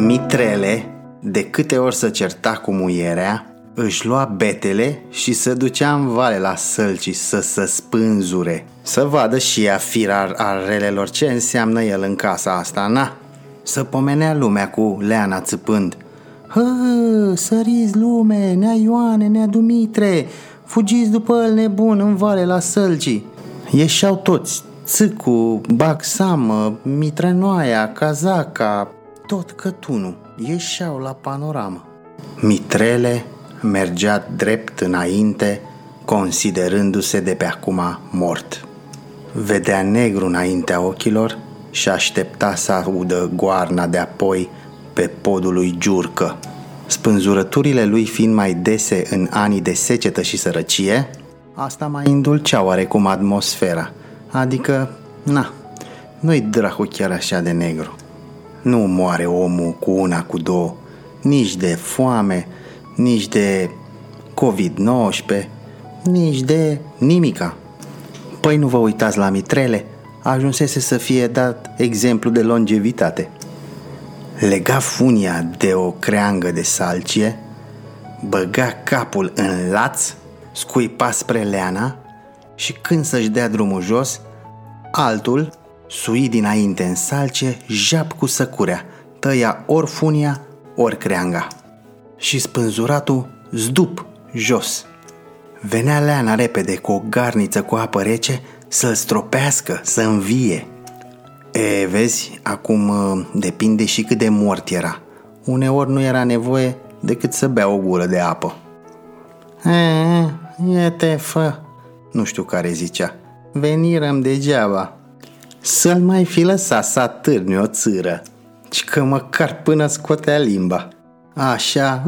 Mitrele, de câte ori să certa cu muierea, își lua betele și se ducea în vale la sălci să se spânzure. Să vadă și ea firar al relelor ce înseamnă el în casa asta, na? Să pomenea lumea cu Leana țăpând. Hă, săriți lume, nea Ioane, nea Dumitre, fugiți după el nebun în vale la sălci. Ieșeau toți, Țâcu, Baxamă, Mitrenoaia, Cazaca, tot cătunul, ieșeau la panoramă. Mitrele mergea drept înainte, considerându-se de pe acum mort. Vedea negru înaintea ochilor și aștepta să audă goarna de apoi pe podul lui Giurcă. Spânzurăturile lui fiind mai dese în anii de secetă și sărăcie, asta mai indulcea oarecum atmosfera, adică, na, nu-i dracu chiar așa de negru. Nu moare omul cu una, cu două, nici de foame, nici de COVID-19, nici de nimica. Păi nu vă uitați la mitrele, ajunsese să fie dat exemplu de longevitate. Lega funia de o creangă de salcie, băga capul în laț, scuipa spre leana și când să-și dea drumul jos, altul, sui dinainte în salcie, jap cu săcurea, tăia ori funia, ori creanga și spânzuratul zdup jos. Venea Leana repede cu o garniță cu apă rece să-l stropească, să învie. E, vezi, acum ă, depinde și cât de mort era. Uneori nu era nevoie decât să bea o gură de apă. E, e te fă, nu știu care zicea. Venirăm degeaba. Să-l mai fi lăsat să atârni o țâră, ci că măcar până scotea limba. Așa,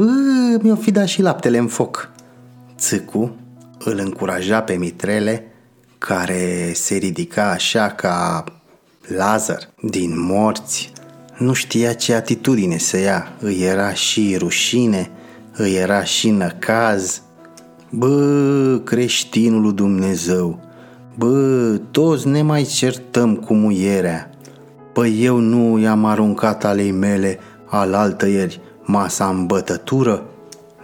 mi-o fi dat și laptele în foc. Țâcu îl încuraja pe Mitrele, care se ridica așa ca Lazar din morți. Nu știa ce atitudine să ia, îi era și rușine, îi era și năcaz. Bă, creștinul lui Dumnezeu, bă, toți ne mai certăm cu muierea. Păi eu nu i-am aruncat alei mele al altă ieri, masa în bătătură,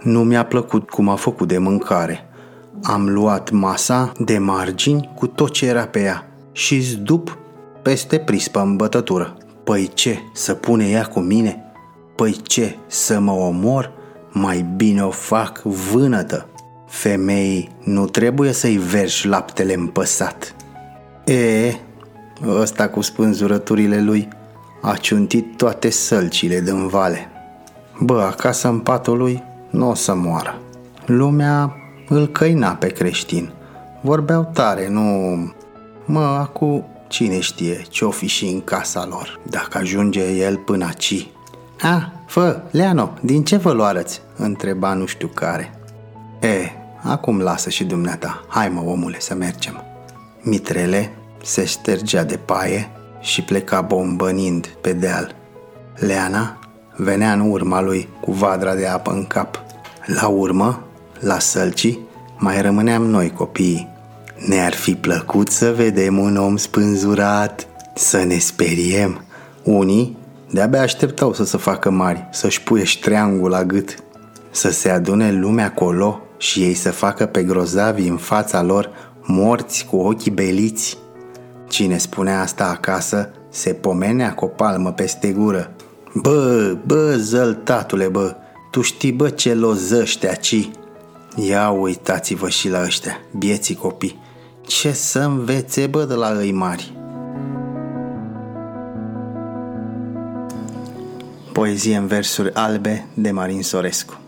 nu mi-a plăcut cum a făcut de mâncare. Am luat masa de margini cu tot ce era pe ea și zdup peste prispă în bătătură. Păi ce, să pune ea cu mine? Păi ce, să mă omor? Mai bine o fac vânătă. Femeii nu trebuie să-i verși laptele împăsat. E, ăsta cu spânzurăturile lui a ciuntit toate sălcile din vale. Bă, acasă în patul lui nu o să moară. Lumea îl căina pe creștin. Vorbeau tare, nu... Mă, acu cine știe ce-o fi și în casa lor, dacă ajunge el până aici. A, fă, Leano, din ce vă luarăți? Întreba nu știu care. E, acum lasă și dumneata. Hai mă, omule, să mergem. Mitrele se ștergea de paie și pleca bombănind pe deal. Leana venea în urma lui cu vadra de apă în cap. La urmă, la sălcii, mai rămâneam noi copiii. Ne-ar fi plăcut să vedem un om spânzurat, să ne speriem. Unii de-abia așteptau să se facă mari, să-și puie triangul la gât, să se adune lumea acolo și ei să facă pe grozavi în fața lor morți cu ochii beliți. Cine spunea asta acasă se pomenea cu o palmă peste gură – Bă, bă, zăltatule, bă, tu știi, bă, ce lozăște aci? Ia uitați-vă și la ăștia, bieții copii. Ce să învețe, bă, de la ei mari? Poezie în versuri albe de Marin Sorescu